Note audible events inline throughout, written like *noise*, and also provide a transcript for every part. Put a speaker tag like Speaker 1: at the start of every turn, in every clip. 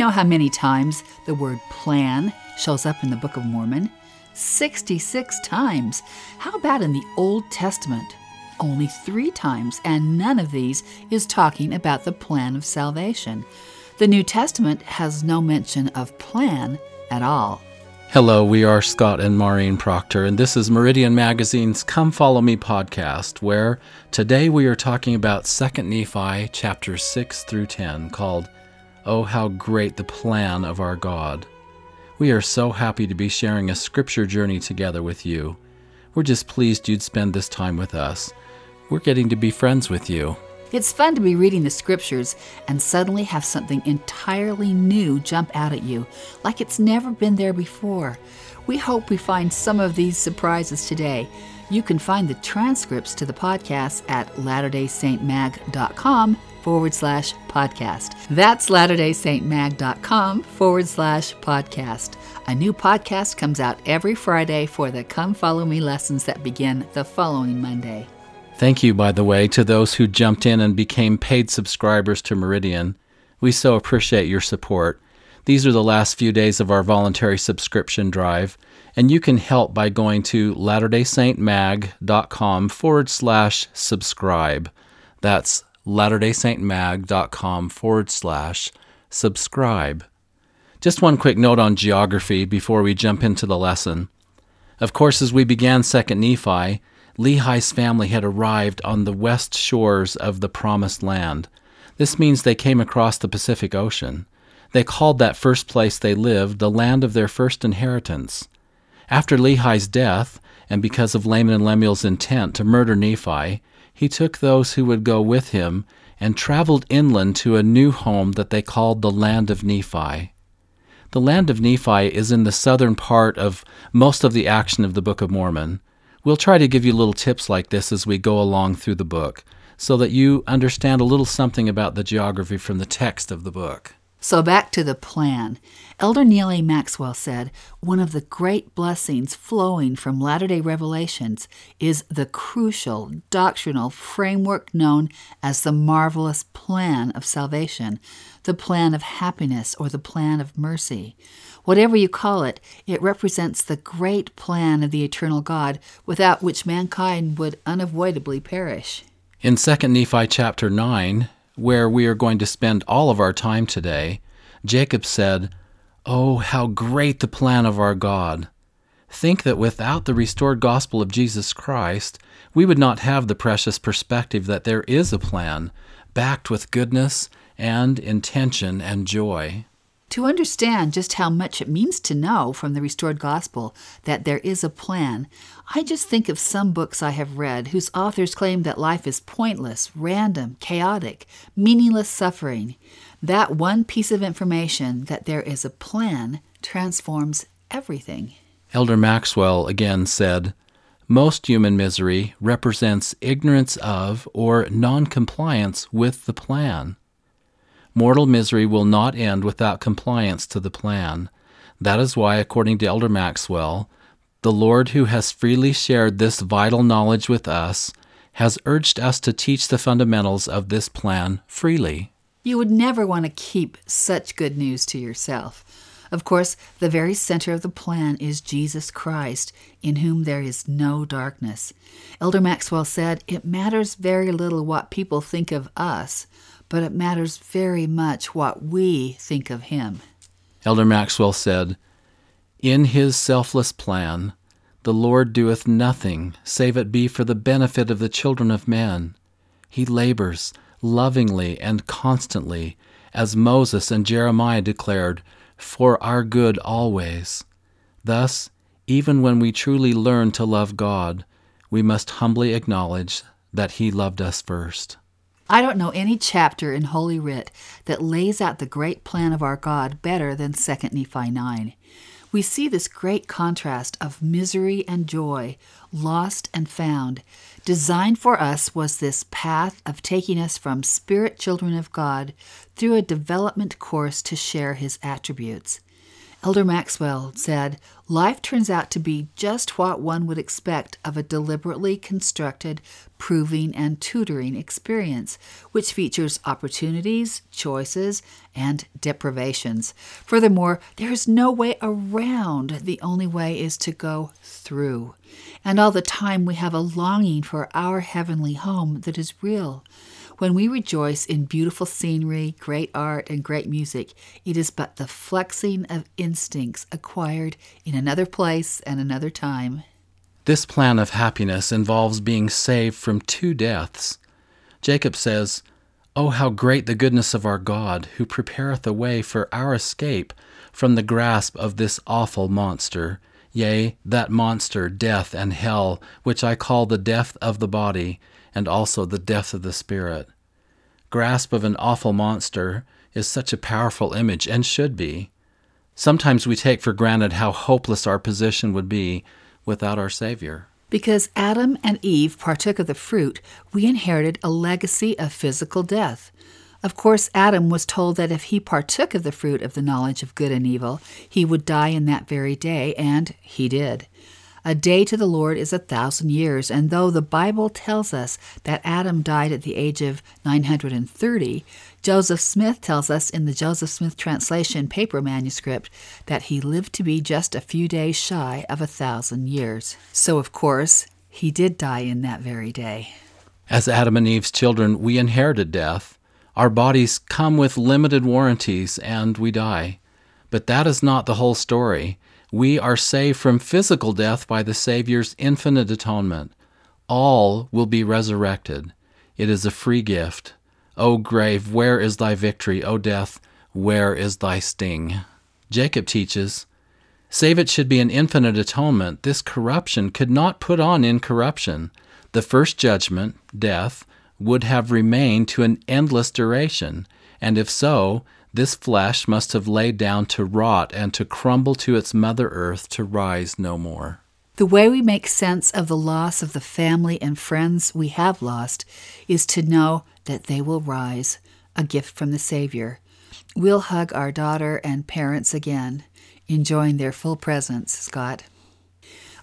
Speaker 1: Know how many times the word plan shows up in the Book of Mormon? 66 times. How about in the Old Testament? Only three times, and none of these is talking about the plan of salvation. The New Testament has no mention of plan at all.
Speaker 2: Hello, we are Scott and Maureen Proctor, and this is Meridian Magazine's Come Follow Me podcast, where today we are talking about 2nd Nephi chapters 6 through 10, called Oh, How Great the Plan of Our God. We are so happy to be sharing a scripture journey together with you. We're just pleased you'd spend this time with us. We're getting to be friends with you.
Speaker 1: It's fun to be reading the scriptures and suddenly have something entirely new jump out at you, like it's never been there before. We hope we find some of these surprises today. You can find the transcripts to the podcast at latterdaysaintmag.com forward slash podcast. That's latterdaysaintmag.com forward slash podcast. A new podcast comes out every Friday for the Come Follow Me lessons that begin the following Monday.
Speaker 2: Thank you, by the way, to those who jumped in and became paid subscribers to Meridian. We so appreciate your support. These are the last few days of our voluntary subscription drive, and you can help by going to latterdaysaintmag.com forward slash subscribe. That's latterdaysaintmag.com forward slash subscribe. Just one quick note on geography before we jump into the lesson. Of course, as we began 2nd Nephi, Lehi's family had arrived on the west shores of the Promised Land. This means they came across the Pacific Ocean. They called that first place they lived the land of their first inheritance. After Lehi's death, and because of Laman and Lemuel's intent to murder Nephi, he took those who would go with him and traveled inland to a new home that they called the Land of Nephi. The Land of Nephi is in the southern part of most of the action of the Book of Mormon. We'll try to give you little tips like this as we go along through the book so that you understand a little something about the geography from the text of the book.
Speaker 1: So back to the plan. Elder Neal A. Maxwell said one of the great blessings flowing from Latter day Revelations is the crucial doctrinal framework known as the marvelous plan of salvation, the plan of happiness, or the plan of mercy. Whatever you call it, it represents the great plan of the eternal God without which mankind would unavoidably perish.
Speaker 2: In 2 Nephi chapter 9, where we are going to spend all of our time today, Jacob said, Oh, how great the plan of our God! Think that without the restored gospel of Jesus Christ, we would not have the precious perspective that there is a plan, backed with goodness and intention and joy.
Speaker 1: To understand just how much it means to know from the restored gospel that there is a plan, I just think of some books I have read whose authors claim that life is pointless, random, chaotic, meaningless suffering. That one piece of information that there is a plan transforms everything.
Speaker 2: Elder Maxwell again said, most human misery represents ignorance of or noncompliance with the plan. Mortal misery will not end without compliance to the plan. That is why, according to Elder Maxwell, the Lord, who has freely shared this vital knowledge with us, has urged us to teach the fundamentals of this plan freely.
Speaker 1: You would never want to keep such good news to yourself. Of course, the very center of the plan is Jesus Christ, in whom there is no darkness. Elder Maxwell said, It matters very little what people think of us, but it matters very much what we think of him.
Speaker 2: Elder Maxwell said, In his selfless plan, the Lord doeth nothing save it be for the benefit of the children of men. He labors lovingly and constantly, as Moses and Jeremiah declared, for our good always. Thus, even when we truly learn to love God, we must humbly acknowledge that He loved us first.
Speaker 1: I don't know any chapter in Holy Writ that lays out the great plan of our God better than 2 Nephi 9. We see this great contrast of misery and joy, lost and found. Designed for us was this path of taking us from spirit children of God through a development course to share his attributes. Elder Maxwell said, Life turns out to be just what one would expect of a deliberately constructed, proving, and tutoring experience, which features opportunities, choices, and deprivations. Furthermore, there is no way around. The only way is to go through. And all the time we have a longing for our heavenly home that is real. When we rejoice in beautiful scenery, great art, and great music, it is but the flexing of instincts acquired in another place and another time.
Speaker 2: This plan of happiness involves being saved from two deaths. Jacob says, Oh, how great the goodness of our God, who prepareth a way for our escape from the grasp of this awful monster, yea, that monster, death and hell, which I call the death of the body, and also the death of the spirit. Grasp of an awful monster is such a powerful image and should be. Sometimes we take for granted how hopeless our position would be without our Savior.
Speaker 1: Because Adam and Eve partook of the fruit, we inherited a legacy of physical death. Of course, Adam was told that if he partook of the fruit of the knowledge of good and evil, he would die in that very day, and he did. A day to the Lord is a thousand years, and though the Bible tells us that Adam died at the age of 930, Joseph Smith tells us in the Joseph Smith translation paper manuscript that he lived to be just a few days shy of a thousand years. So, of course, he did die in that very day.
Speaker 2: As Adam and Eve's children, we inherited death. Our bodies come with limited warranties and we die. But that is not the whole story. We are saved from physical death by the Savior's infinite atonement. All will be resurrected. It is a free gift. O grave, where is thy victory? O death, where is thy sting? Jacob teaches, Save it should be an infinite atonement. This corruption could not put on incorruption. The first judgment, death, would have remained to an endless duration, and if so, this flesh must have laid down to rot and to crumble to its mother earth to rise no more.
Speaker 1: The way we make sense of the loss of the family and friends we have lost is to know that they will rise, a gift from the Savior. We'll hug our daughter and parents again, enjoying their full presence, Scott.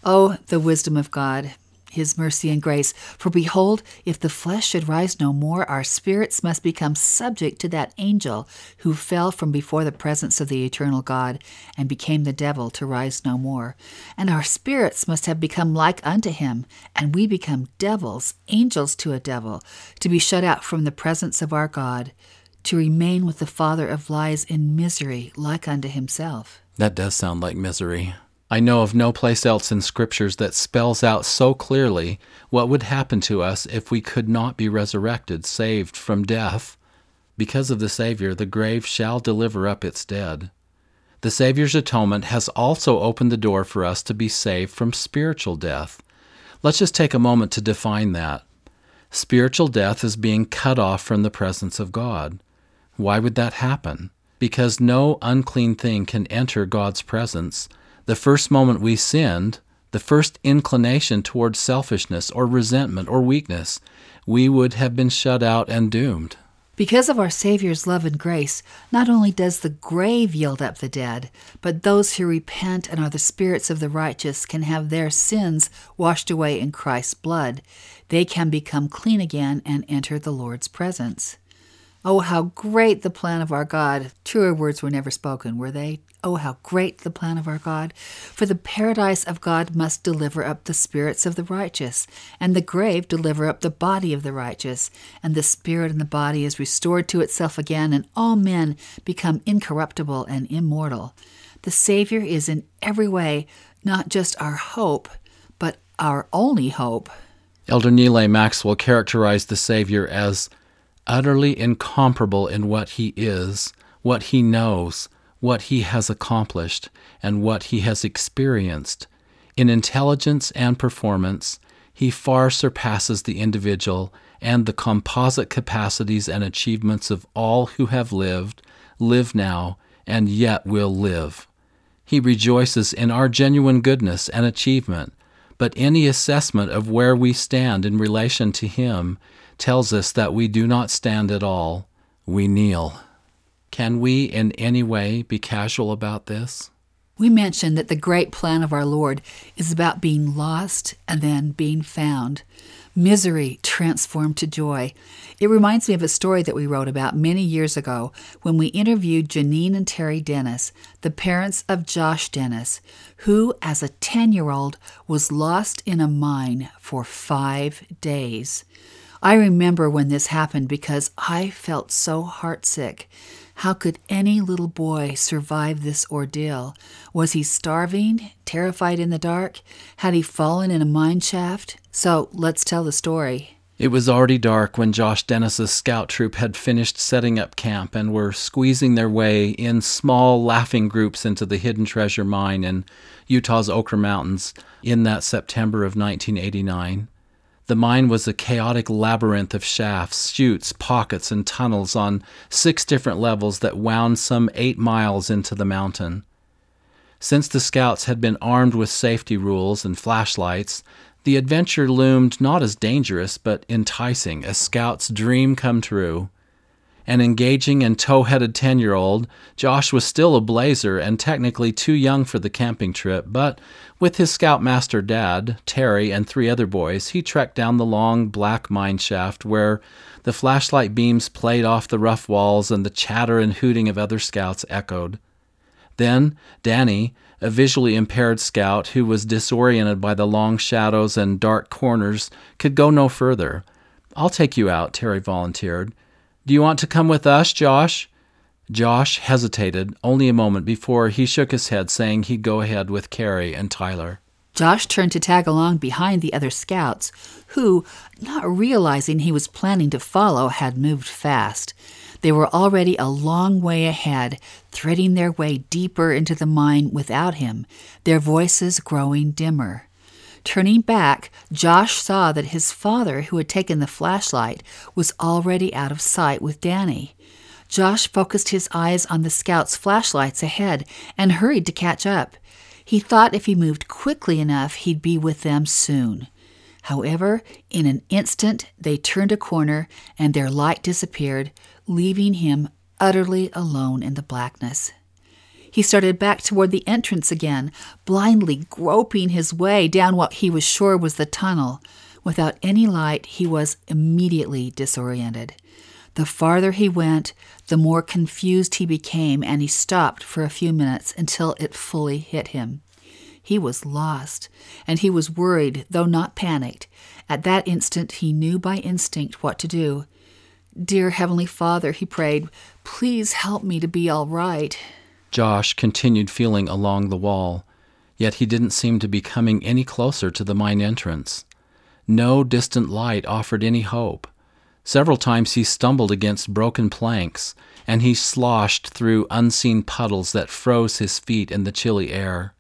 Speaker 1: Oh, the wisdom of God his mercy and grace. For behold, if the flesh should rise no more, our spirits must become subject to that angel who fell from before the presence of the eternal God and became the devil to rise no more. And our spirits must have become like unto him, and we become devils, angels to a devil, to be shut out from the presence of our God, to remain with the father of lies in misery like unto himself.
Speaker 2: That does sound like misery. I know of no place else in Scriptures that spells out so clearly what would happen to us if we could not be resurrected, saved from death. Because of the Savior, the grave shall deliver up its dead. The Savior's atonement has also opened the door for us to be saved from spiritual death. Let's just take a moment to define that. Spiritual death is being cut off from the presence of God. Why would that happen? Because no unclean thing can enter God's presence the first moment we sinned, the first inclination towards selfishness or resentment or weakness, we would have been shut out and doomed.
Speaker 1: Because of our Savior's love and grace, not only does the grave yield up the dead, but those who repent and are the spirits of the righteous can have their sins washed away in Christ's blood. They can become clean again and enter the Lord's presence. Oh, how great the plan of our God! Truer words were never spoken, were they? Oh, how great the plan of our God! For the paradise of God must deliver up the spirits of the righteous, and the grave deliver up the body of the righteous, and the spirit and the body is restored to itself again, and all men become incorruptible and immortal. The Savior is in every way not just our hope, but our only hope.
Speaker 2: Elder Neal Maxwell characterized the Savior as utterly incomparable in what he is, what he knows, what he has accomplished, and what he has experienced. In intelligence and performance, he far surpasses the individual and the composite capacities and achievements of all who have lived, live now, and yet will live. He rejoices in our genuine goodness and achievement, but any assessment of where we stand in relation to him tells us that we do not stand at all, we kneel. Can we in any way be casual about this?
Speaker 1: We mentioned that the great plan of our Lord is about being lost and then being found. Misery transformed to joy. It reminds me of a story that we wrote about many years ago when we interviewed Janine and Terry Dennis, the parents of Josh Dennis, who, as a 10 year old, was lost in a mine for five days. I remember when this happened because I felt so heartsick. How could any little boy survive this ordeal? Was he starving, terrified in the dark? Had he fallen in a mine shaft? So let's tell the story.
Speaker 2: It was already dark when Josh Dennis's scout troop had finished setting up camp and were squeezing their way in small, laughing groups into the hidden treasure mine in Utah's Oquirrh Mountains in that September of 1989. The mine was a chaotic labyrinth of shafts, chutes, pockets, and tunnels on six different levels that wound some eight miles into the mountain. Since the scouts had been armed with safety rules and flashlights, the adventure loomed not as dangerous but enticing, a scout's dream come true an engaging and tow headed 10 year old, Josh was still a blazer and technically too young for the camping trip, but with his scoutmaster dad, Terry, and three other boys, he trekked down the long black mine shaft where the flashlight beams played off the rough walls and the chatter and hooting of other scouts echoed. Then Danny, a visually impaired scout who was disoriented by the long shadows and dark corners, could go no further. I'll take you out, Terry volunteered. Do you want to come with us, Josh? Josh hesitated only a moment before he shook his head, saying he'd go ahead with Carrie and Tyler.
Speaker 1: Josh turned to tag along behind the other scouts, who, not realizing he was planning to follow, had moved fast. They were already a long way ahead, threading their way deeper into the mine without him, their voices growing dimmer. Turning back, Josh saw that his father, who had taken the flashlight, was already out of sight with Danny. Josh focused his eyes on the scouts' flashlights ahead and hurried to catch up. He thought if he moved quickly enough, he'd be with them soon. However, in an instant, they turned a corner and their light disappeared, leaving him utterly alone in the blackness. He started back toward the entrance again, blindly groping his way down what he was sure was the tunnel. Without any light, he was immediately disoriented. The farther he went, the more confused he became, and he stopped for a few minutes until it fully hit him. He was lost, and he was worried, though not panicked. At that instant, he knew by instinct what to do. Dear Heavenly Father, he prayed, please help me to be all right.
Speaker 2: Josh continued feeling along the wall, yet he didn't seem to be coming any closer to the mine entrance. No distant light offered any hope. Several times he stumbled against broken planks, and he sloshed through unseen puddles that froze his feet in the chilly air.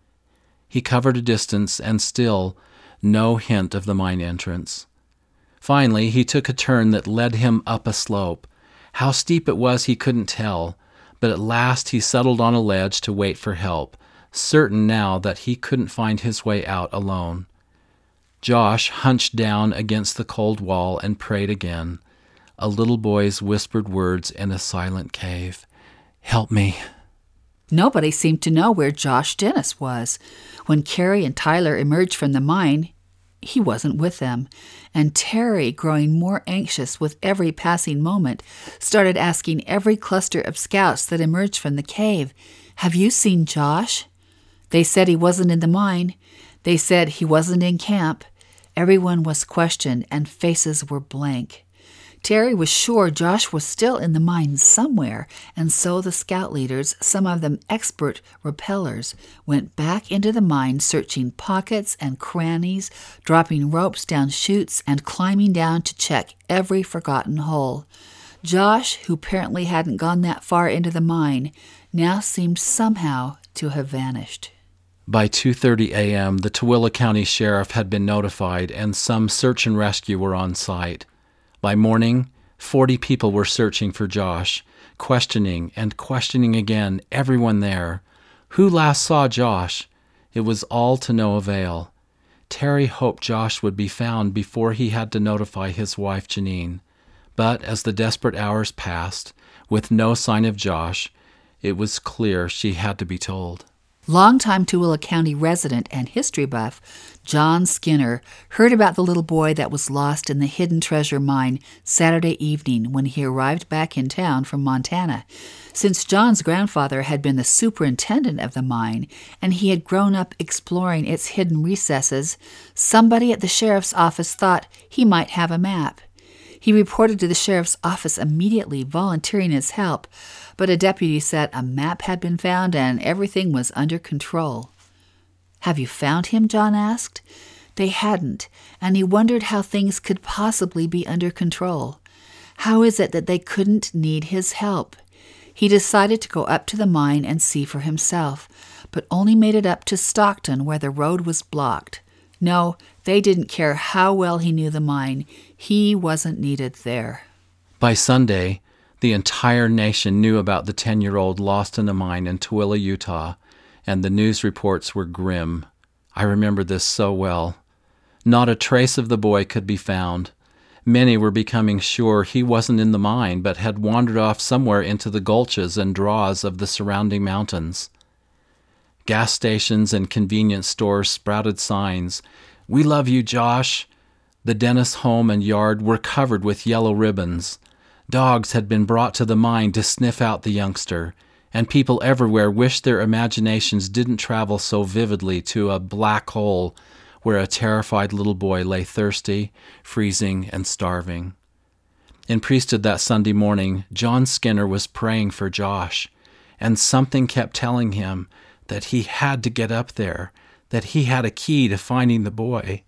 Speaker 2: He covered a distance, and still no hint of the mine entrance. Finally, he took a turn that led him up a slope. How steep it was he couldn't tell, but at last he settled on a ledge to wait for help, certain now that he couldn't find his way out alone. Josh hunched down against the cold wall and prayed again. A little boy's whispered words in a silent cave Help me.
Speaker 1: Nobody seemed to know where Josh Dennis was. When Carrie and Tyler emerged from the mine, he wasn't with them, and Terry, growing more anxious with every passing moment, started asking every cluster of scouts that emerged from the cave, Have you seen Josh? They said he wasn't in the mine. They said he wasn't in camp. Everyone was questioned, and faces were blank. Terry was sure Josh was still in the mine somewhere, and so the scout leaders, some of them expert rappellers, went back into the mine searching pockets and crannies, dropping ropes down chutes, and climbing down to check every forgotten hole. Josh, who apparently hadn't gone that far into the mine, now seemed somehow to have vanished.
Speaker 2: By 2:30 a.m., the Tooele County Sheriff had been notified and some search and rescue were on site. By morning, 40 people were searching for Josh, questioning and questioning again everyone there. Who last saw Josh? It was all to no avail. Terry hoped Josh would be found before he had to notify his wife Janine. But as the desperate hours passed, with no sign of Josh, it was clear she had to be told.
Speaker 1: Longtime Tooele County resident and history buff John Skinner heard about the little boy that was lost in the hidden treasure mine Saturday evening when he arrived back in town from Montana. Since John's grandfather had been the superintendent of the mine and he had grown up exploring its hidden recesses, somebody at the sheriff's office thought he might have a map. He reported to the sheriff's office immediately, volunteering his help, but a deputy said a map had been found and everything was under control. Have you found him? John asked. They hadn't, and he wondered how things could possibly be under control. How is it that they couldn't need his help? He decided to go up to the mine and see for himself, but only made it up to Stockton where the road was blocked. No, they didn't care how well he knew the mine. He wasn't needed there.
Speaker 2: By Sunday, the entire nation knew about the 10 year old lost in a mine in Tooele, Utah, and the news reports were grim. I remember this so well. Not a trace of the boy could be found. Many were becoming sure he wasn't in the mine, but had wandered off somewhere into the gulches and draws of the surrounding mountains. Gas stations and convenience stores sprouted signs We love you, Josh. The Dennis home and yard were covered with yellow ribbons. Dogs had been brought to the mine to sniff out the youngster, and people everywhere wished their imaginations didn't travel so vividly to a black hole where a terrified little boy lay thirsty, freezing, and starving. In priesthood that Sunday morning, John Skinner was praying for Josh, and something kept telling him that he had to get up there, that he had a key to finding the boy.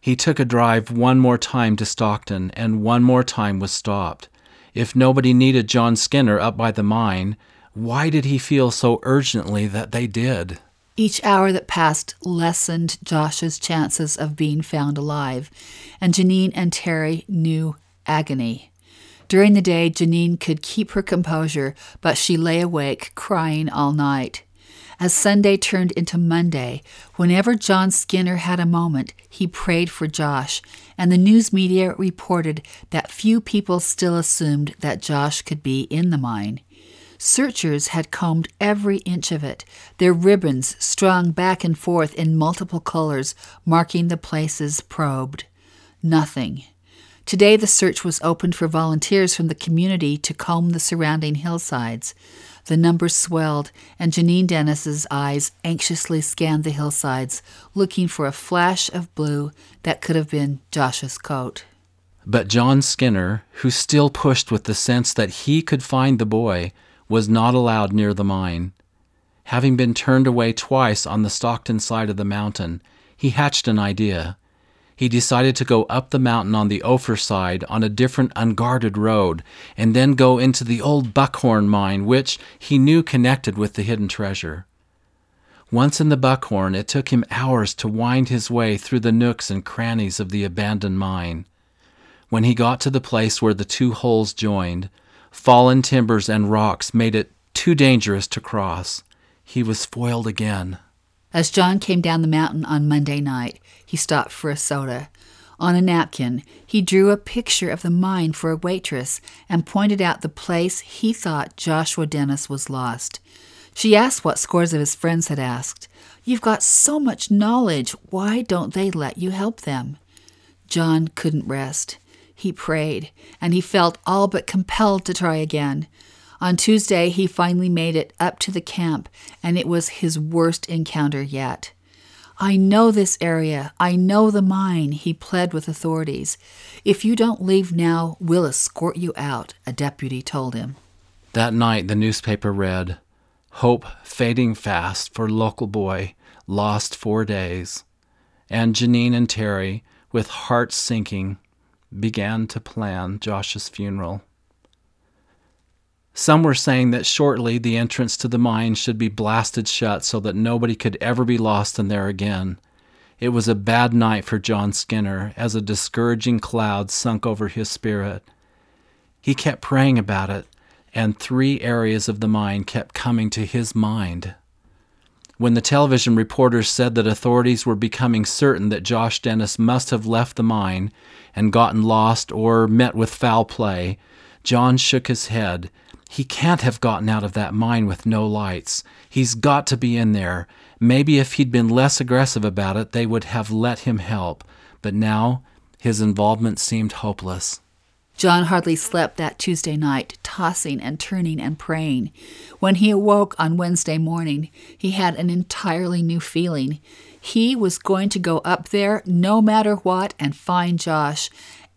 Speaker 2: He took a drive one more time to Stockton, and one more time was stopped. If nobody needed John Skinner up by the mine, why did he feel so urgently that they did?
Speaker 1: Each hour that passed lessened Josh's chances of being found alive, and Janine and Terry knew agony. During the day, Janine could keep her composure, but she lay awake, crying all night. As Sunday turned into Monday, whenever John Skinner had a moment, he prayed for Josh, and the news media reported that few people still assumed that Josh could be in the mine. Searchers had combed every inch of it, their ribbons strung back and forth in multiple colors, marking the places probed. Nothing. Today, the search was opened for volunteers from the community to comb the surrounding hillsides. The numbers swelled, and Janine Dennis's eyes anxiously scanned the hillsides, looking for a flash of blue that could have been Josh's coat.
Speaker 2: But John Skinner, who still pushed with the sense that he could find the boy, was not allowed near the mine. Having been turned away twice on the Stockton side of the mountain, he hatched an idea. He decided to go up the mountain on the Ophir side on a different unguarded road, and then go into the old Buckhorn mine, which he knew connected with the hidden treasure. Once in the Buckhorn, it took him hours to wind his way through the nooks and crannies of the abandoned mine. When he got to the place where the two holes joined, Fallen timbers and rocks made it too dangerous to cross. He was foiled again.
Speaker 1: As John came down the mountain on Monday night, he stopped for a soda. On a napkin, he drew a picture of the mine for a waitress and pointed out the place he thought Joshua Dennis was lost. She asked what scores of his friends had asked. You've got so much knowledge. Why don't they let you help them? John couldn't rest. He prayed, and he felt all but compelled to try again. On Tuesday, he finally made it up to the camp, and it was his worst encounter yet. I know this area. I know the mine, he pled with authorities. If you don't leave now, we'll escort you out, a deputy told him.
Speaker 2: That night, the newspaper read Hope fading fast for local boy, lost four days. And Janine and Terry, with hearts sinking, began to plan Josh's funeral. Some were saying that shortly the entrance to the mine should be blasted shut so that nobody could ever be lost in there again. It was a bad night for John Skinner as a discouraging cloud sunk over his spirit. He kept praying about it, and three areas of the mine kept coming to his mind. When the television reporters said that authorities were becoming certain that Josh Dennis must have left the mine and gotten lost or met with foul play, John shook his head. He can't have gotten out of that mine with no lights. He's got to be in there. Maybe if he'd been less aggressive about it, they would have let him help. But now his involvement seemed hopeless.
Speaker 1: John hardly slept that Tuesday night, tossing and turning and praying. When he awoke on Wednesday morning, he had an entirely new feeling. He was going to go up there no matter what and find Josh.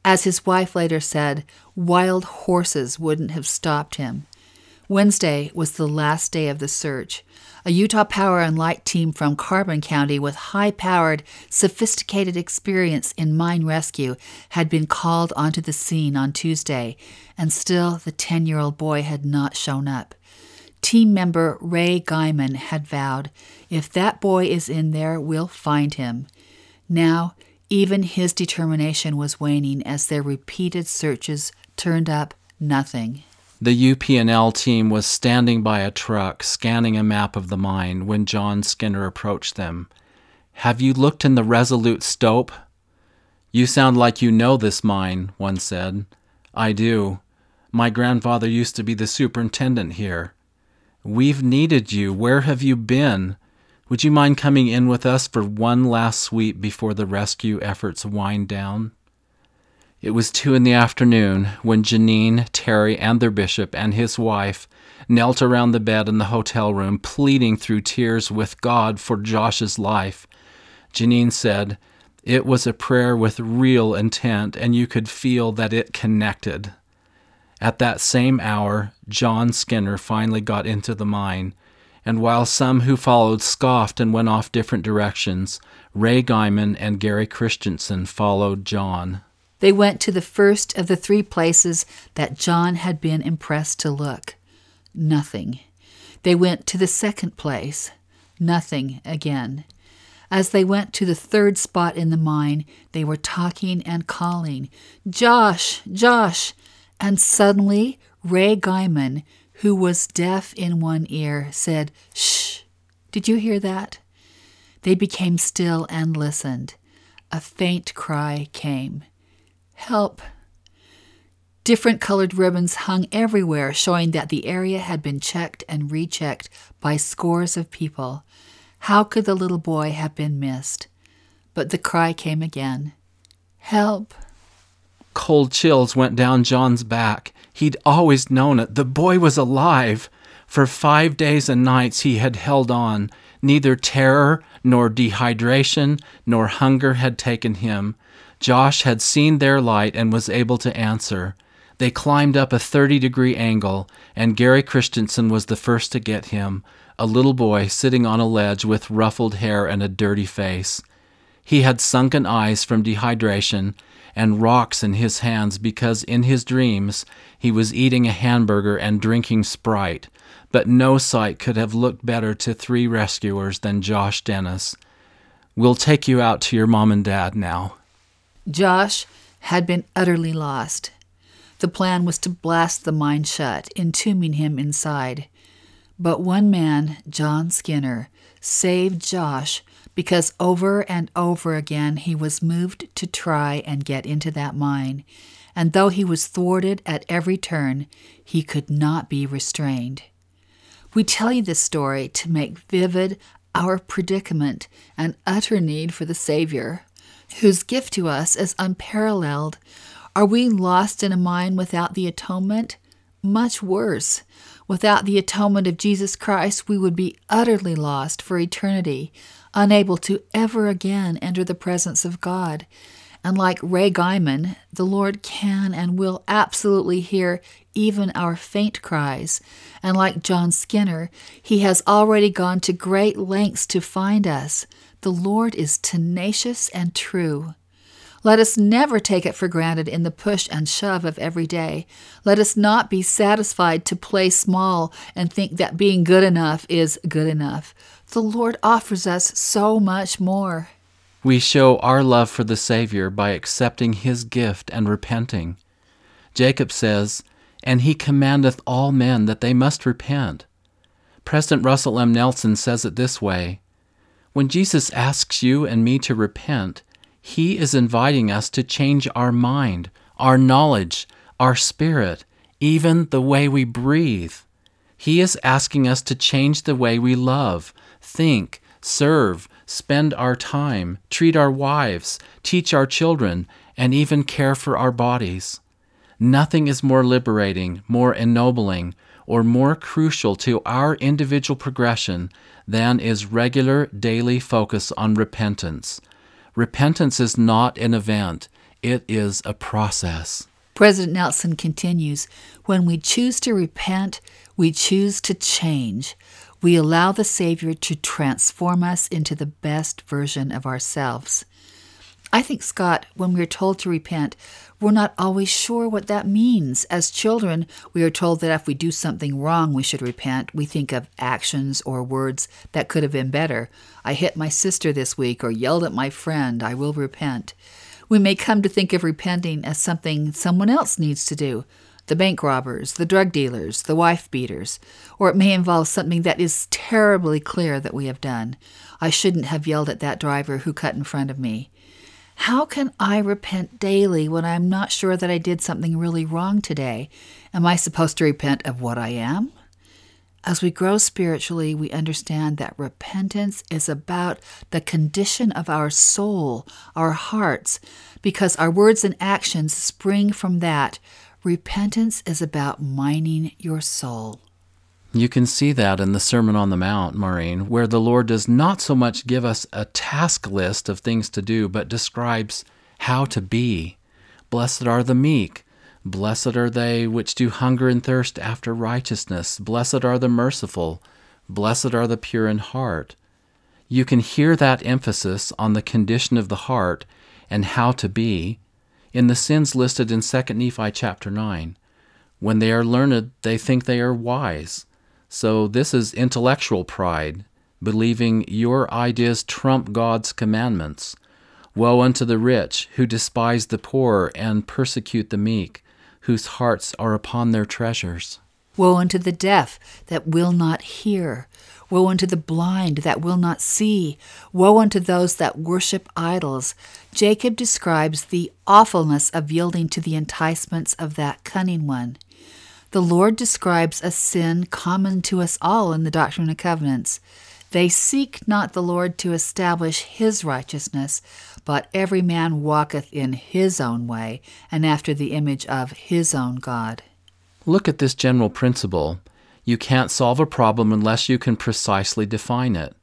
Speaker 1: As his wife later said, wild horses wouldn't have stopped him. Wednesday was the last day of the search. A Utah Power and Light team from Carbon County with high powered, sophisticated experience in mine rescue had been called onto the scene on Tuesday, and still the 10 year old boy had not shown up. Team member Ray Guyman had vowed, If that boy is in there, we'll find him. Now, even his determination was waning as their repeated searches turned up nothing.
Speaker 2: The UP&L team was standing by a truck scanning a map of the mine when John Skinner approached them. Have you looked in the Resolute Stope? You sound like you know this mine, one said. I do. My grandfather used to be the superintendent here. We've needed you. Where have you been? Would you mind coming in with us for one last sweep before the rescue efforts wind down? It was two in the afternoon when Janine, Terry, and their bishop and his wife knelt around the bed in the hotel room, pleading through tears with God for Josh's life. Janine said, It was a prayer with real intent, and you could feel that it connected. At that same hour, John Skinner finally got into the mine, and while some who followed scoffed and went off different directions, Ray Guyman and Gary Christensen followed John.
Speaker 1: They went to the first of the three places that John had been impressed to look. Nothing. They went to the second place. Nothing again. As they went to the third spot in the mine, they were talking and calling, Josh, Josh! And suddenly, Ray Guyman, who was deaf in one ear, said, Shh! Did you hear that? They became still and listened. A faint cry came. Help! Different colored ribbons hung everywhere, showing that the area had been checked and rechecked by scores of people. How could the little boy have been missed? But the cry came again Help!
Speaker 2: Cold chills went down John's back. He'd always known it. The boy was alive. For five days and nights he had held on. Neither terror, nor dehydration, nor hunger had taken him. Josh had seen their light and was able to answer. They climbed up a 30 degree angle, and Gary Christensen was the first to get him, a little boy sitting on a ledge with ruffled hair and a dirty face. He had sunken eyes from dehydration and rocks in his hands because in his dreams he was eating a hamburger and drinking Sprite, but no sight could have looked better to three rescuers than Josh Dennis. We'll take you out to your mom and dad now.
Speaker 1: Josh had been utterly lost. The plan was to blast the mine shut, entombing him inside. But one man, John Skinner, saved Josh because over and over again he was moved to try and get into that mine, and though he was thwarted at every turn, he could not be restrained. We tell you this story to make vivid our predicament and utter need for the Savior whose gift to us is unparalleled. Are we lost in a mine without the atonement? Much worse. Without the atonement of Jesus Christ, we would be utterly lost for eternity, unable to ever again enter the presence of God. And like Ray Guyman, the Lord can and will absolutely hear even our faint cries. And like John Skinner, he has already gone to great lengths to find us. The Lord is tenacious and true. Let us never take it for granted in the push and shove of every day. Let us not be satisfied to play small and think that being good enough is good enough. The Lord offers us so much more.
Speaker 2: We show our love for the Savior by accepting His gift and repenting. Jacob says, And He commandeth all men that they must repent. President Russell M. Nelson says it this way when Jesus asks you and me to repent, he is inviting us to change our mind, our knowledge, our spirit, even the way we breathe. He is asking us to change the way we love, think, serve, spend our time, treat our wives, teach our children, and even care for our bodies. Nothing is more liberating, more ennobling, or more crucial to our individual progression than is regular daily focus on repentance. Repentance is not an event, it is a process.
Speaker 1: President Nelson continues When we choose to repent, we choose to change. We allow the Savior to transform us into the best version of ourselves. I think, Scott, when we're told to repent, we're not always sure what that means. As children, we are told that if we do something wrong, we should repent. We think of actions or words that could have been better. I hit my sister this week or yelled at my friend. I will repent. We may come to think of repenting as something someone else needs to do the bank robbers, the drug dealers, the wife beaters, or it may involve something that is terribly clear that we have done. I shouldn't have yelled at that driver who cut in front of me. How can I repent daily when I'm not sure that I did something really wrong today? Am I supposed to repent of what I am? As we grow spiritually, we understand that repentance is about the condition of our soul, our hearts, because our words and actions spring from that. Repentance is about mining your soul.
Speaker 2: You can see that in the Sermon on the Mount, Maureen, where the Lord does not so much give us a task list of things to do, but describes how to be. Blessed are the meek. Blessed are they which do hunger and thirst after righteousness. Blessed are the merciful. Blessed are the pure in heart. You can hear that emphasis on the condition of the heart and how to be in the sins listed in 2 Nephi chapter 9. When they are learned, they think they are wise. So this is intellectual pride, believing your ideas trump God's commandments. Woe unto the rich, who despise the poor and persecute the meek, whose hearts are upon their treasures.
Speaker 1: Woe unto the deaf that will not hear. Woe unto the blind that will not see. Woe unto those that worship idols. Jacob describes the awfulness of yielding to the enticements of that cunning one. The Lord describes a sin common to us all in the Doctrine and Covenants. They seek not the Lord to establish his righteousness, but every man walketh in his own way, and after the image of his own God.
Speaker 2: Look at this general principle. You can't solve a problem unless you can precisely define it.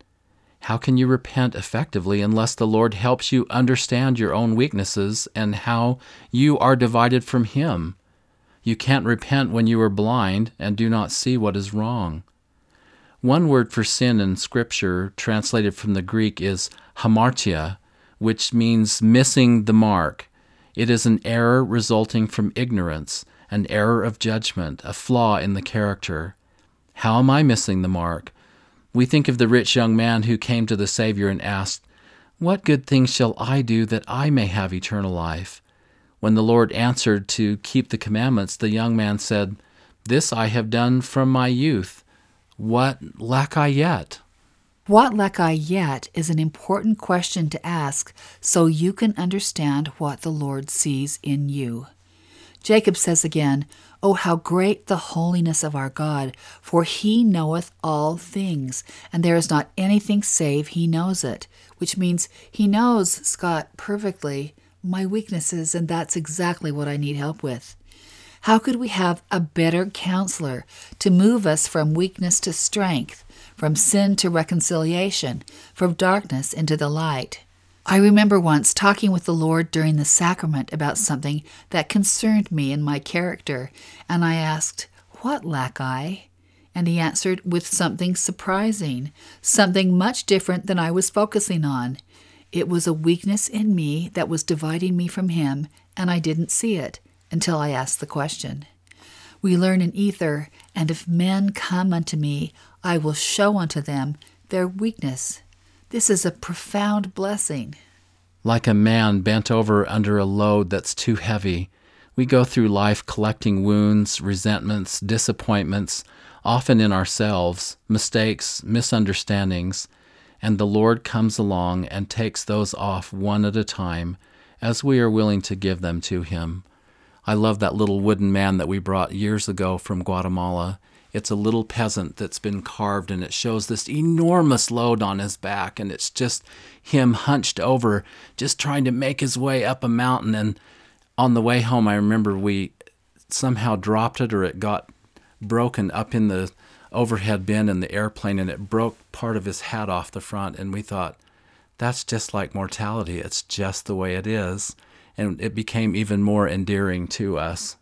Speaker 2: How can you repent effectively unless the Lord helps you understand your own weaknesses and how you are divided from Him? You can't repent when you are blind and do not see what is wrong. One word for sin in Scripture, translated from the Greek, is hamartia, which means missing the mark. It is an error resulting from ignorance, an error of judgment, a flaw in the character. How am I missing the mark? We think of the rich young man who came to the Savior and asked, What good things shall I do that I may have eternal life? When the Lord answered to keep the commandments, the young man said, This I have done from my youth. What lack I yet?
Speaker 1: What lack I yet is an important question to ask so you can understand what the Lord sees in you. Jacob says again, Oh, how great the holiness of our God, for he knoweth all things, and there is not anything save he knows it, which means he knows, Scott, perfectly my weaknesses, and that's exactly what I need help with. How could we have a better counselor to move us from weakness to strength, from sin to reconciliation, from darkness into the light? I remember once talking with the Lord during the sacrament about something that concerned me and my character, and I asked, What lack I? And he answered with something surprising, something much different than I was focusing on. It was a weakness in me that was dividing me from Him, and I didn't see it until I asked the question. We learn in Ether, and if men come unto me, I will show unto them their weakness. This is a profound blessing.
Speaker 2: Like a man bent over under a load that's too heavy, we go through life collecting wounds, resentments, disappointments, often in ourselves, mistakes, misunderstandings and the Lord comes along and takes those off one at a time as we are willing to give them to Him. I love that little wooden man that we brought years ago from Guatemala. It's a little peasant that's been carved, and it shows this enormous load on his back, and it's just him hunched over, just trying to make his way up a mountain. And on the way home, I remember we somehow dropped it or it got broken up in the overhead bin in the airplane, and it broke part of his hat off the front. And we thought, that's just like mortality. It's just the way it is. And it became even more endearing to us.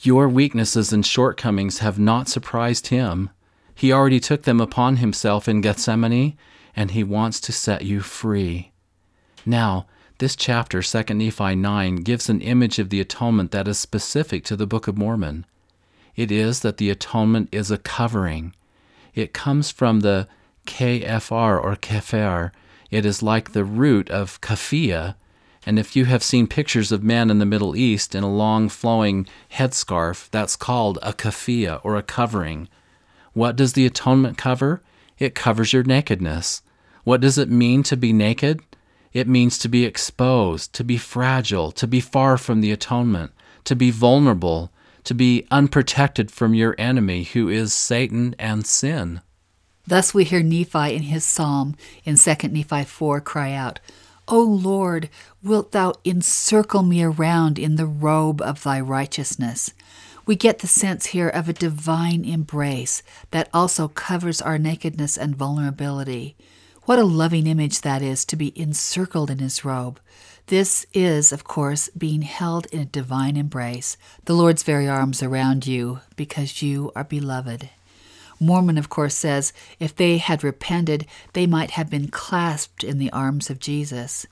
Speaker 2: Your weaknesses and shortcomings have not surprised him. He already took them upon himself in Gethsemane, and he wants to set you free. Now, this chapter, 2 Nephi 9, gives an image of the atonement that is specific to the Book of Mormon. It is that the atonement is a covering. It comes from the KFR or Kefer. It is like the root of kafia, and if you have seen pictures of men in the Middle East in a long flowing headscarf, that's called a kafia or a covering. What does the atonement cover? It covers your nakedness. What does it mean to be naked? It means to be exposed, to be fragile, to be far from the atonement, to be vulnerable, to be unprotected from your enemy, who is Satan and sin.
Speaker 1: Thus we hear Nephi in his psalm in 2 Nephi 4 cry out, O Lord, wilt thou encircle me around in the robe of thy righteousness? We get the sense here of a divine embrace that also covers our nakedness and vulnerability. What a loving image that is to be encircled in his robe. This is, of course, being held in a divine embrace, the Lord's very arms around you, because you are beloved. Mormon, of course, says if they had repented, they might have been clasped in the arms of Jesus.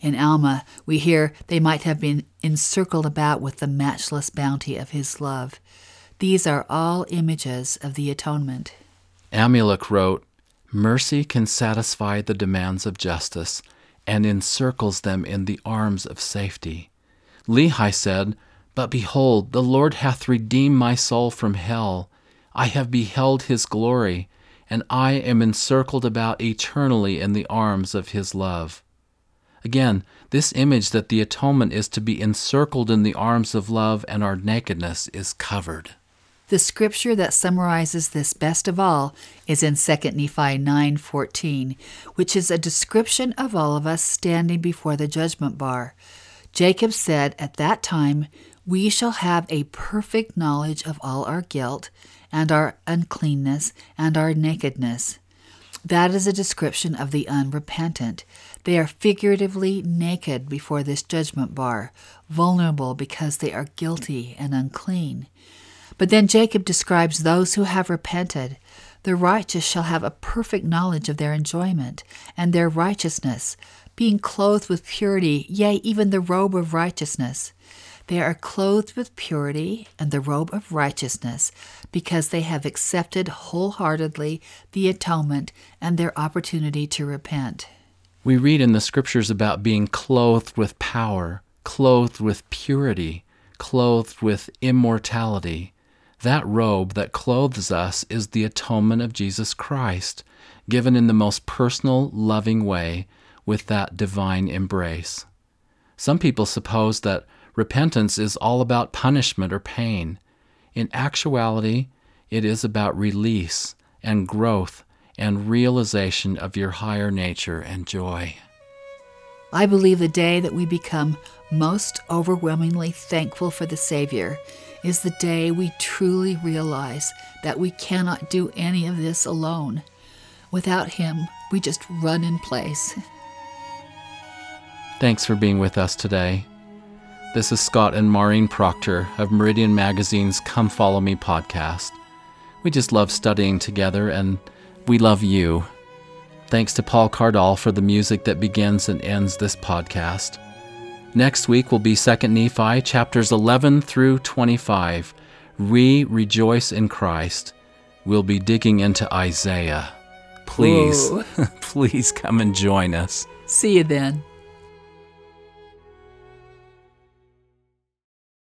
Speaker 1: In Alma, we hear they might have been encircled about with the matchless bounty of his love. These are all images of the atonement.
Speaker 2: Amulek wrote, Mercy can satisfy the demands of justice and encircles them in the arms of safety. Lehi said, But behold, the Lord hath redeemed my soul from hell I have beheld his glory, and I am encircled about eternally in the arms of his love. Again, this image that the atonement is to be encircled in the arms of love and our nakedness is covered.
Speaker 1: The scripture that summarizes this best of all is in 2 Nephi 9:14, which is a description of all of us standing before the judgment bar. Jacob said at that time, "We shall have a perfect knowledge of all our guilt, and our uncleanness and our nakedness. That is a description of the unrepentant. They are figuratively naked before this judgment bar, vulnerable because they are guilty and unclean. But then Jacob describes those who have repented. The righteous shall have a perfect knowledge of their enjoyment and their righteousness, being clothed with purity, yea, even the robe of righteousness. They are clothed with purity and the robe of righteousness because they have accepted wholeheartedly the atonement and their opportunity to repent.
Speaker 2: We read in the scriptures about being clothed with power, clothed with purity, clothed with immortality. That robe that clothes us is the atonement of Jesus Christ, given in the most personal, loving way with that divine embrace. Some people suppose that repentance is all about punishment or pain. In actuality, it is about release and growth and realization of your higher nature and joy.
Speaker 1: I believe the day that we become most overwhelmingly thankful for the Savior is the day we truly realize that we cannot do any of this alone. Without Him, we just run in place.
Speaker 2: Thanks for being with us today. This is Scott and Maureen Proctor of Meridian Magazine's Come Follow Me podcast. We just love studying together and we love you. Thanks to Paul Cardall for the music that begins and ends this podcast. Next week will be 2nd Nephi chapters 11 through 25. We rejoice in Christ. We'll be digging into Isaiah. Please, *laughs* please come and join us.
Speaker 1: See you then.